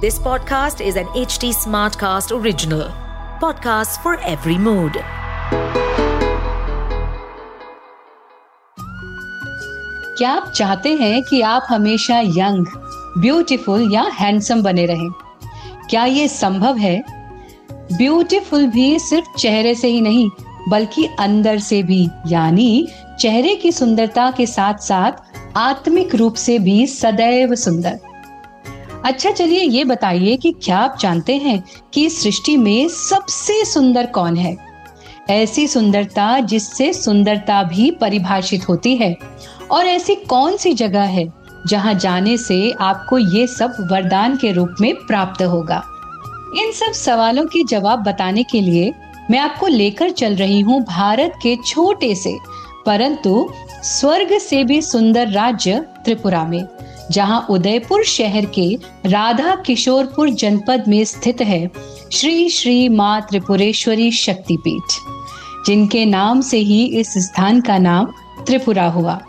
This podcast is an HT Smartcast original. Podcast for every mood. क्या आप चाहते हैं कि आप हमेशा यंग ब्यूटीफुल या हैंडसम बने रहें क्या ये संभव है ब्यूटीफुल भी सिर्फ़ चेहरे से ही नहीं, बल्कि अंदर से भी, यानी चेहरे की सुंदरता के साथ साथ आत्मिक रूप से भी सदैव सुंदर अच्छा चलिए ये बताइए कि क्या आप जानते हैं कि सृष्टि में सबसे सुंदर कौन है? ऐसी सुंदरता जिससे सुंदरता भी परिभाषित होती है, और ऐसी कौन सी जगह है जहाँ जाने से आपको ये सब वरदान के रूप में प्राप्त होगा? इन सब सवालों के जवाब बताने के लिए मैं आपको लेकर चल रही हूँ भारत के छोटे से, परंतु स्वर्ग से भी सुंदर राज्य त्रिपुरा में। जहाँ उदयपुर शहर के राधा किशोरपुर जनपद में स्थित है, श्री श्री माँ त्रिपुरेश्वरी शक्तिपीठ, जिनके नाम से ही इस स्थान का नाम त्रिपुरा हुआ।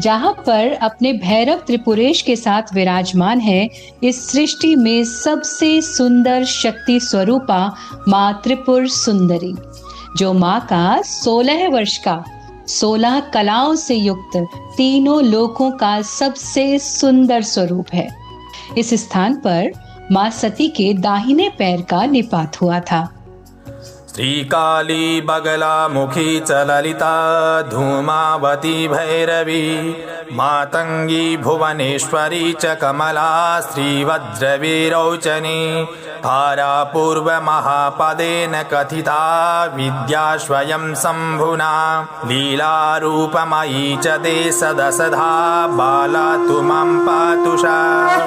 जहाँ पर अपने भैरव त्रिपुरेश के साथ विराजमान है, इस सृष्टि में सबसे सुंदर शक्ति स्वरूपा माँ त्रिपुर सुंदरी, जो माँ का सोलह वर्ष का सोलह कलाओं से युक्त तीनों लोकों का सबसे सुंदर स्वरूप है। इस स्थान पर माँ सती के दाहिने पैर का निपात हुआ था। श्रीकाली बगलामुखी च ललिता, धूमावती भैरवी, मातङ्गी भुवनेश्वरी च कमला श्रीवज्रवीरौचनी धारा पूर्वमहापदेन कथिता, विद्या स्वयं शम्भुना, लीलारूपमयी च ते सदसधा बाला तु माँ पातुषा।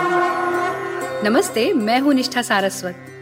नमस्ते, मैं हूँ निष्ठा सारस्वत।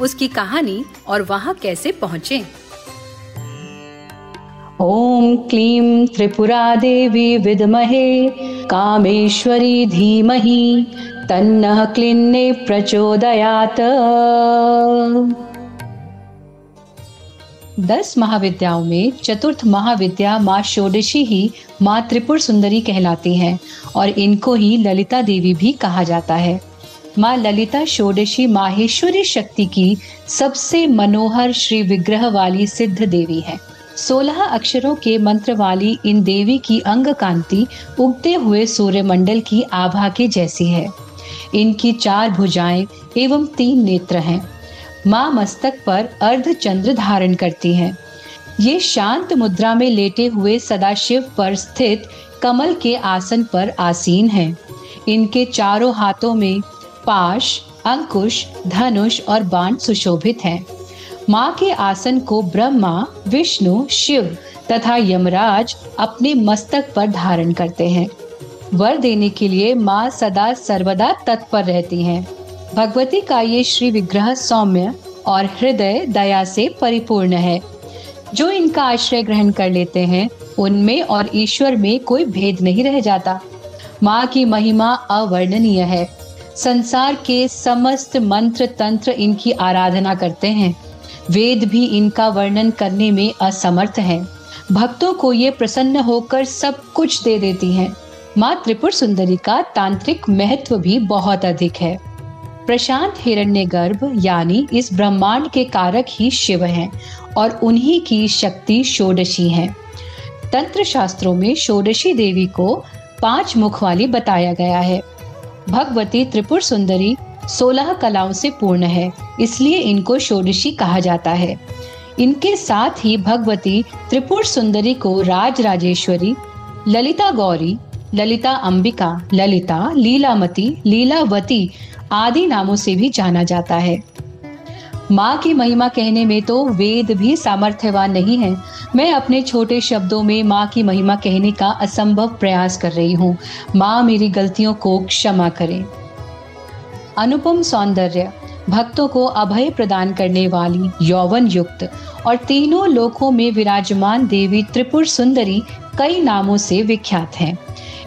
उसकी कहानी और वहाँ कैसे पहुँचे। ओम क्लीम त्रिपुरा देवी विदमहे, कामेश्वरी धीमहि, तन्नः क्लिन्ने प्रचोदयात। दस महाविद्याओं में चतुर्थ महाविद्या माँ षोडशी ही माँ त्रिपुर सुंदरी कहलाती हैं और इनको ही ललिता देवी भी कहा जाता है। माँ ललिता षोडशी माहेश्वरी शक्ति की सबसे मनोहर श्री विग्रह वाली सिद्ध देवी है। सोलह अक्षरों के मंत्र वाली इन देवी की अंग कांति उगते हुए सूर्यमंडल की आभा के जैसी है। इनकी चार भुजाएँ एवं तीन नेत्र हैं। माँ मस्तक पर अर्ध चंद्र धारण करती हैं। ये शांत मुद्रा में लेटे हुए सदाशिव पर स्थित कमल के आसन पर आसीन हैं। इनके चारों हाथों में पाश, अंकुश, धनुष और बाण सुशोभित हैं। माँ के आसन को ब्रह्मा, विष्णु, शिव तथा यमराज अपने मस्तक पर धारण करते हैं वर देने के लिए माँ सदा सर्वदा तत्पर रहती हैं। भगवती का ये श्री विग्रह सौम्य और हृदय दया से परिपूर्ण है जो इनका आश्रय ग्रहण कर लेते हैं, उनमें और ईश्वर में कोई भेद नहीं रह जाता माँ की महिमा अवर्णनीय है संसार के समस्त मंत्र तंत्र इनकी आराधना करते हैं। वेद भी इनका वर्णन करने में असमर्थ हैं। भक्तों को ये प्रसन्न होकर सब कुछ दे देती हैं। माँ त्रिपुर सुंदरी का तांत्रिक महत्व भी बहुत अधिक है। प्रशांत हिरण्य गर्भ यानी इस ब्रह्मांड के कारक ही शिव हैं और उन्हीं की शक्ति षोडशी है। तंत्र शास्त्रों में षोडशी देवी को पाँच मुख वाली बताया गया है। भगवती त्रिपुर सुंदरी सोलह कलाओं से पूर्ण है, इसलिए इनको षोडशी कहा जाता है। इनके साथ ही भगवती त्रिपुर सुंदरी को राज राजेश्वरी ललिता गौरी, ललिता अंबिका, ललिता लीलामती, लीलावती आदि नामों से भी जाना जाता है। माँ की महिमा कहने में तो वेद भी सामर्थ्यवान नहीं है। मैं अपने छोटे शब्दों में माँ की महिमा कहने का असंभव प्रयास कर रही हूँ। माँ मेरी गलतियों को क्षमा करें। अनुपम सौंदर्य, भक्तों को अभय प्रदान करने वाली यौवन युक्त और तीनों लोकों में विराजमान देवी त्रिपुर सुंदरी कई नामों से विख्यात हैं।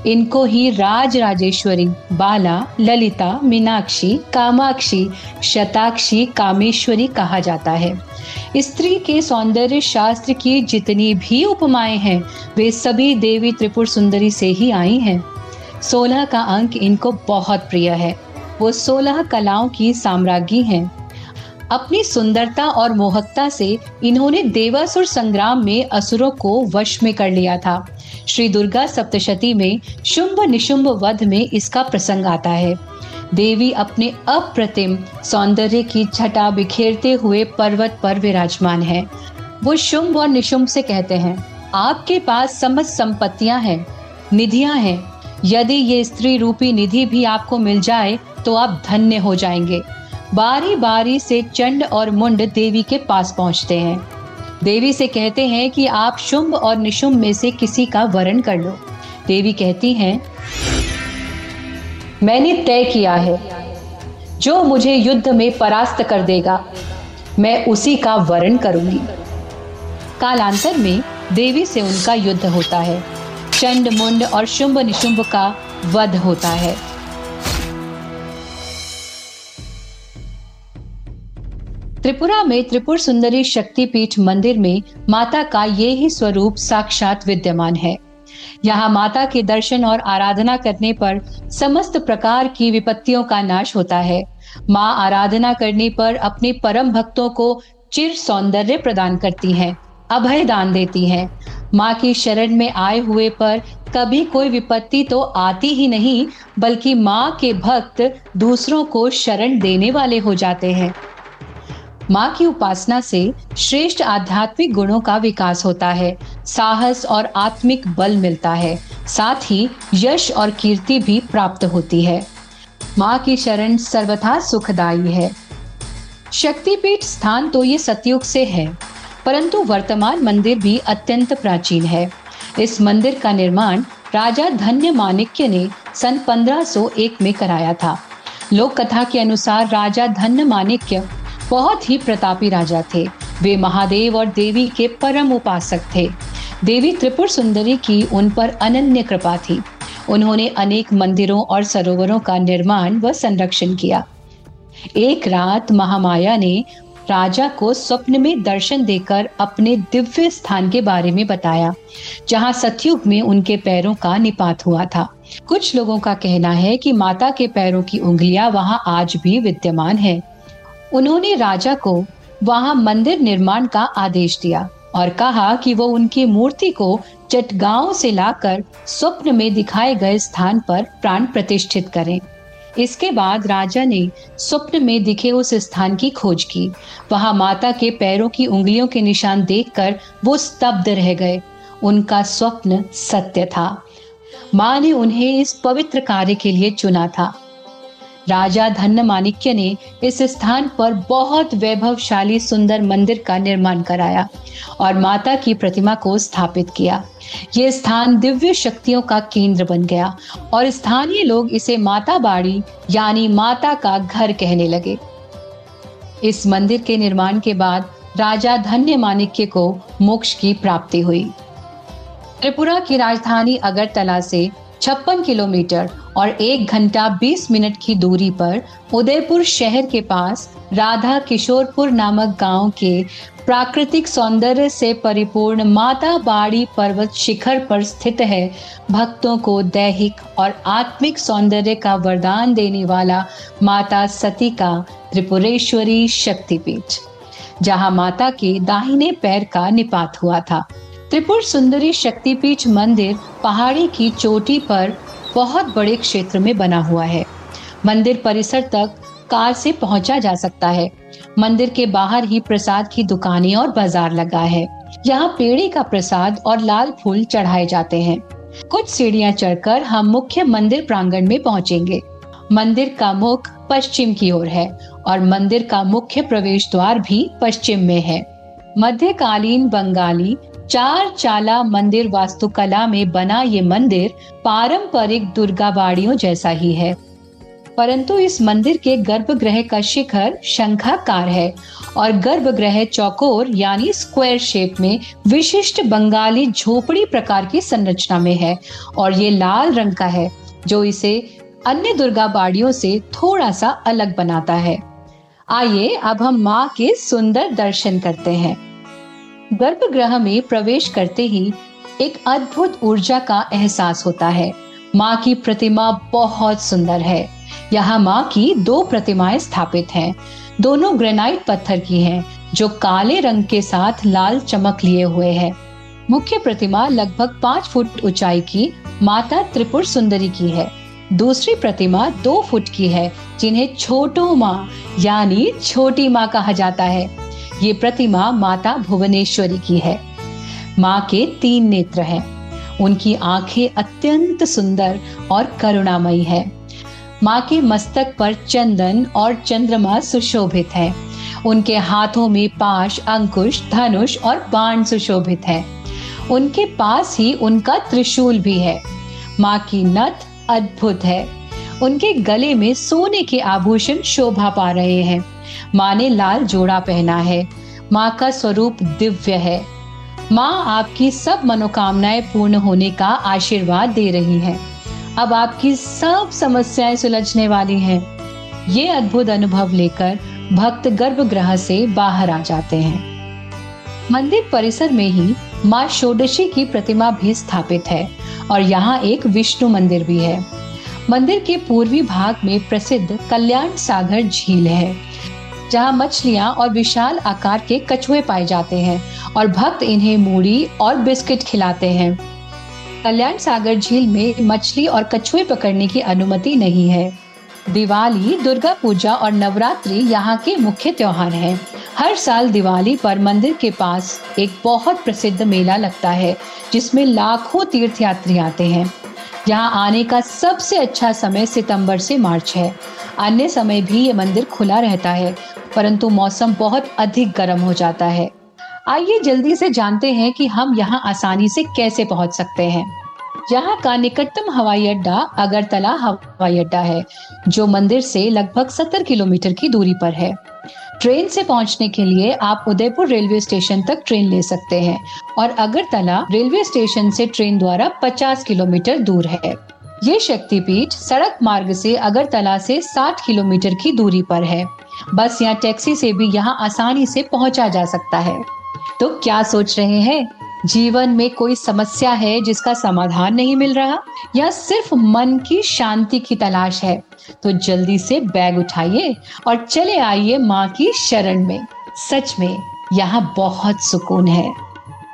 इनको ही राज राजेश्वरी, बाला, ललिता, मीनाक्षी, कामाक्षी, शताक्षी, कामेश्वरी कहा जाता है। स्त्री के सौंदर्य शास्त्र की जितनी भी उपमाएँ हैं, वे सभी देवी त्रिपुर सुंदरी से ही आई हैं। सोलह का अंक इनको बहुत प्रिय है। वो सोलह कलाओं की साम्राज्ञी हैं। अपनी सुंदरता और मोहकता से इन्होंने देवासुर संग्राम में असुरों को वश में कर लिया था। श्री दुर्गा सप्तशती में शुंभ निशुंभ वध में इसका प्रसंग आता है। देवी अपने अप्रतिम सौंदर्य की छटा बिखेरते हुए पर्वत पर विराजमान है। वो शुंभ और निशुंभ से कहते हैं, आपके पास समस्त संपत्तियाँ हैं, निधियाँ हैं। यदि ये स्त्री रूपी निधि भी आपको मिल जाए तो आप धन्य हो जाएँगे। बारी बारी से चंड और मुंड देवी के पास पहुँचते हैं। देवी से कहते हैं कि आप शुंभ और निशुंभ में से किसी का वरण कर लो। देवी कहती हैं, मैंने तय किया है, जो मुझे युद्ध में परास्त कर देगा, मैं उसी का वरण करूँगी। कालांतर में देवी से उनका युद्ध होता है। चंड, मुंड और शुंभ निशुंभ का वध होता है। त्रिपुरा में त्रिपुर सुंदरी शक्तिपीठ मंदिर में माता का ये ही स्वरूप साक्षात विद्यमान है। यहाँ माता के दर्शन और आराधना करने पर समस्त प्रकार की विपत्तियों का नाश होता है। माँ आराधना करने पर अपने परम भक्तों को चिर सौंदर्य प्रदान करती है, अभय दान देती है। माँ की शरण में आए हुए पर कभी कोई विपत्ति तो आती ही नहीं, बल्कि माँ के भक्त दूसरों को शरण देने वाले हो जाते हैं। माँ की उपासना से श्रेष्ठ आध्यात्मिक गुणों का विकास होता है। साहस और आत्मिक बल मिलता है। साथ ही यश और कीर्ति भी प्राप्त होती है। माँ की शरण सर्वथा सुखदायी है। शक्तिपीठ स्थान तो ये सतयुग से है, परंतु वर्तमान मंदिर भी अत्यंत प्राचीन है। इस मंदिर का निर्माण राजा धन्य माणिक्य ने सन 1501 में कराया था। लोक कथा के अनुसार राजा धन्य माणिक्य बहुत ही प्रतापी राजा थे। वे महादेव और देवी के परम उपासक थे। देवी त्रिपुर सुंदरी की उन पर अनन्य कृपा थी। उन्होंने अनेक मंदिरों और सरोवरों का निर्माण व संरक्षण किया। एक रात महामाया ने राजा को स्वप्न में दर्शन देकर अपने दिव्य स्थान के बारे में बताया, जहाँ सतयुग में उनके पैरों का निपात हुआ था। कुछ लोगों का कहना है कि माता के पैरों की उंगलियाँ वहाँ आज भी विद्यमान है। उन्होंने राजा को वहाँ मंदिर निर्माण का आदेश दिया और कहा कि वो उनकी मूर्ति को चटगांव से लाकर स्वप्न में दिखाए गए स्थान पर प्राण प्रतिष्ठित करें। इसके बाद राजा ने स्वप्न में दिखे उस स्थान की खोज की। वहाँ माता के पैरों की उंगलियों के निशान देखकर वो स्तब्ध रह गए। उनका स्वप्न सत्य था। माँ ने उन्हें इस पवित्र कार्य के लिए चुना था। राजा धन्य माणिक्य ने इस स्थान पर बहुत वैभवशाली सुंदर मंदिर का निर्माण कराया और माता की प्रतिमा को स्थापित किया। ये स्थान दिव्य शक्तियों का केंद्र बन गया और स्थानीय लोग इसे माता बाड़ी यानी माता का घर कहने लगे। इस मंदिर के निर्माण के बाद राजा धन्य माणिक्य को मोक्ष की प्राप्ति हुई। त्रिपुरा की राजधानी अगरतला से छप्पन किलोमीटर और एक घंटा बीस मिनट की दूरी पर उदयपुर शहर के पास राधा किशोरपुर नामक गाँव के प्राकृतिक सौंदर्य से परिपूर्ण माता बाड़ी पर्वत शिखर पर स्थित है। भक्तों को दैहिक और आत्मिक सौंदर्य का वरदान देने वाला माता सती का त्रिपुरेश्वरी शक्तिपीठ, जहाँ माता के दाहिने पैर का निपात हुआ था। त्रिपुर सुंदरी शक्तिपीठ मंदिर पहाड़ी की चोटी पर बहुत बड़े क्षेत्र में बना हुआ है। मंदिर परिसर तक कार से पहुँचा जा सकता है। मंदिर के बाहर ही प्रसाद की दुकानें और बाज़ार लगा है। यहाँ पेड़ी का प्रसाद और लाल फूल चढ़ाए जाते हैं। कुछ सीढ़ियाँ चढ़कर हम मुख्य मंदिर प्रांगण में पहुँचेंगे। मंदिर का मुख पश्चिम की ओर है और मंदिर का मुख्य प्रवेश द्वार भी पश्चिम में है। मध्यकालीन बंगाली चार चाला मंदिर वास्तुकला में बना ये मंदिर पारंपरिक दुर्गा बाड़ियों जैसा ही है। परंतु इस मंदिर के गर्भगृह का शिखर शंखाकार है और गर्भगृह चौकोर यानी स्क्वायर शेप में विशिष्ट बंगाली झोपड़ी प्रकार की संरचना में है और ये लाल रंग का है, जो इसे अन्य दुर्गा बाड़ियों से थोड़ा सा अलग बनाता है। आइए अब हम माँ के सुंदर दर्शन करते हैं। गर्भगृह में प्रवेश करते ही एक अद्भुत ऊर्जा का एहसास होता है। माँ की प्रतिमा बहुत सुंदर है। यहाँ माँ की दो प्रतिमाएँ स्थापित हैं। दोनों ग्रेनाइट पत्थर की हैं, जो काले रंग के साथ लाल चमक लिए हुए है। मुख्य प्रतिमा लगभग पाँच फुट ऊंचाई की, माता त्रिपुर सुंदरी की है। दूसरी प्रतिमा दो फुट की है, जिन्हें छोटो माँ, यानी छोटी माँ कहा जाता है। ये प्रतिमा माता भुवनेश्वरी की है। माँ के तीन नेत्र हैं। उनकी आँखें अत्यंत सुंदर और करुणामयी है। माँ के मस्तक पर चंदन और चंद्रमा सुशोभित है। उनके हाथों में पाश, अंकुश, धनुष और बाण सुशोभित है। उनके पास ही उनका त्रिशूल भी है। माँ की नथ अद्भुत है। उनके गले में सोने के आभूषण शोभा पा रहे हैं। माँ ने लाल जोड़ा पहना है। माँ का स्वरूप दिव्य है। माँ आपकी सब मनोकामनाएँ पूर्ण होने का आशीर्वाद दे रही है। अब आपकी सब समस्याएँ सुलझने वाली हैं। ये अद्भुत अनुभव लेकर भक्त गर्भगृह से बाहर आ जाते हैं। मंदिर परिसर में ही माँ षोडशी की प्रतिमा भी स्थापित है और यहाँ एक विष्णु मंदिर भी है। मंदिर के पूर्वी भाग में प्रसिद्ध कल्याण सागर झील है। जहाँ मछलियाँ और विशाल आकार के कछुए पाए जाते हैं और भक्त इन्हें मूड़ी और बिस्किट खिलाते हैं। कल्याण सागर झील में मछली और कछुए पकड़ने की अनुमति नहीं है। दिवाली, दुर्गा पूजा और नवरात्रि यहाँ के मुख्य त्योहार हैं। हर साल दिवाली पर मंदिर के पास एक बहुत प्रसिद्ध मेला लगता है, जिसमें लाखों तीर्थयात्री आते हैं। यहाँ आने का सबसे अच्छा समय सितंबर से मार्च है। अन्य समय भी ये मंदिर खुला रहता है परंतु मौसम बहुत अधिक गर्म हो जाता है। आइए जल्दी से जानते हैं कि हम यहाँ आसानी से कैसे पहुँच सकते हैं। यहाँ का निकटतम हवाई अड्डा अगरतला हवाई अड्डा है, जो मंदिर से लगभग 70 किलोमीटर की दूरी पर है। ट्रेन से पहुँचने के लिए आप उदयपुर रेलवे स्टेशन तक ट्रेन ले सकते हैं और अगरतला रेलवे स्टेशन से ट्रेन द्वारा 50 किलोमीटर दूर है। ये शक्तिपीठ सड़क मार्ग से अगरतला से 60 किलोमीटर की दूरी पर है। बस या टैक्सी से भी यहाँ आसानी से पहुँचा जा सकता है। तो क्या सोच रहे हैं? जीवन में कोई समस्या है जिसका समाधान नहीं मिल रहा? या सिर्फ़ मन की शांति की तलाश है? तो जल्दी से बैग उठाइए और चले आइए माँ की शरण में। सच में, यहाँ बहुत सुकून है।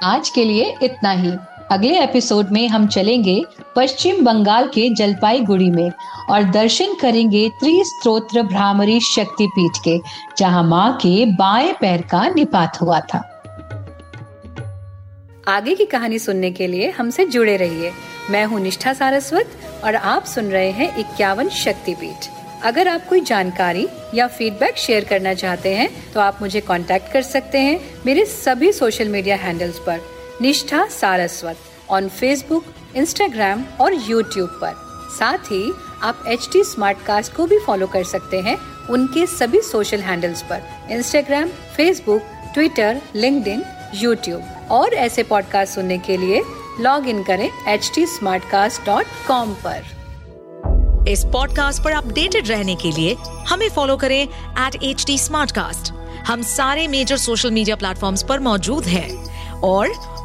आज के लिए इतना ही। अगले एपिसोड में हम चलेंगे पश्चिम बंगाल के जलपाईगुड़ी में और दर्शन करेंगे त्रिस्त्रोत्र भ्रामरी शक्तिपीठ के, जहाँ माँ के बाएँ पैर का निपात हुआ था। आगे की कहानी सुनने के लिए हमसे जुड़े रहिए। मैं हूँ निष्ठा सारस्वत और आप सुन रहे हैं इक्यावन शक्तिपीठ। अगर आप कोई जानकारी या फीडबैक शेयर करना चाहते हैं तो आप मुझे कांटेक्ट कर सकते हैं मेरे सभी सोशल मीडिया हैंडल्स पर। Nishtha Saraswat on Facebook Instagram और यूट्यूब पर। साथ ही आप एच टी स्मार्ट कास्ट को भी फॉलो कर सकते हैं उनके सभी सोशल हैंडल्स पर। Instagram Facebook Twitter link YouTube और ऐसे पॉडकास्ट सुनने के लिए लॉग इन करें H T smart cast dot पर। इस पॉडकास्ट पर अपडेटेड रहने के लिए हमें फॉलो करें एट एच टी हम सारे मेजर सोशल मीडिया प्लेटफॉर्म पर मौजूद हैं। और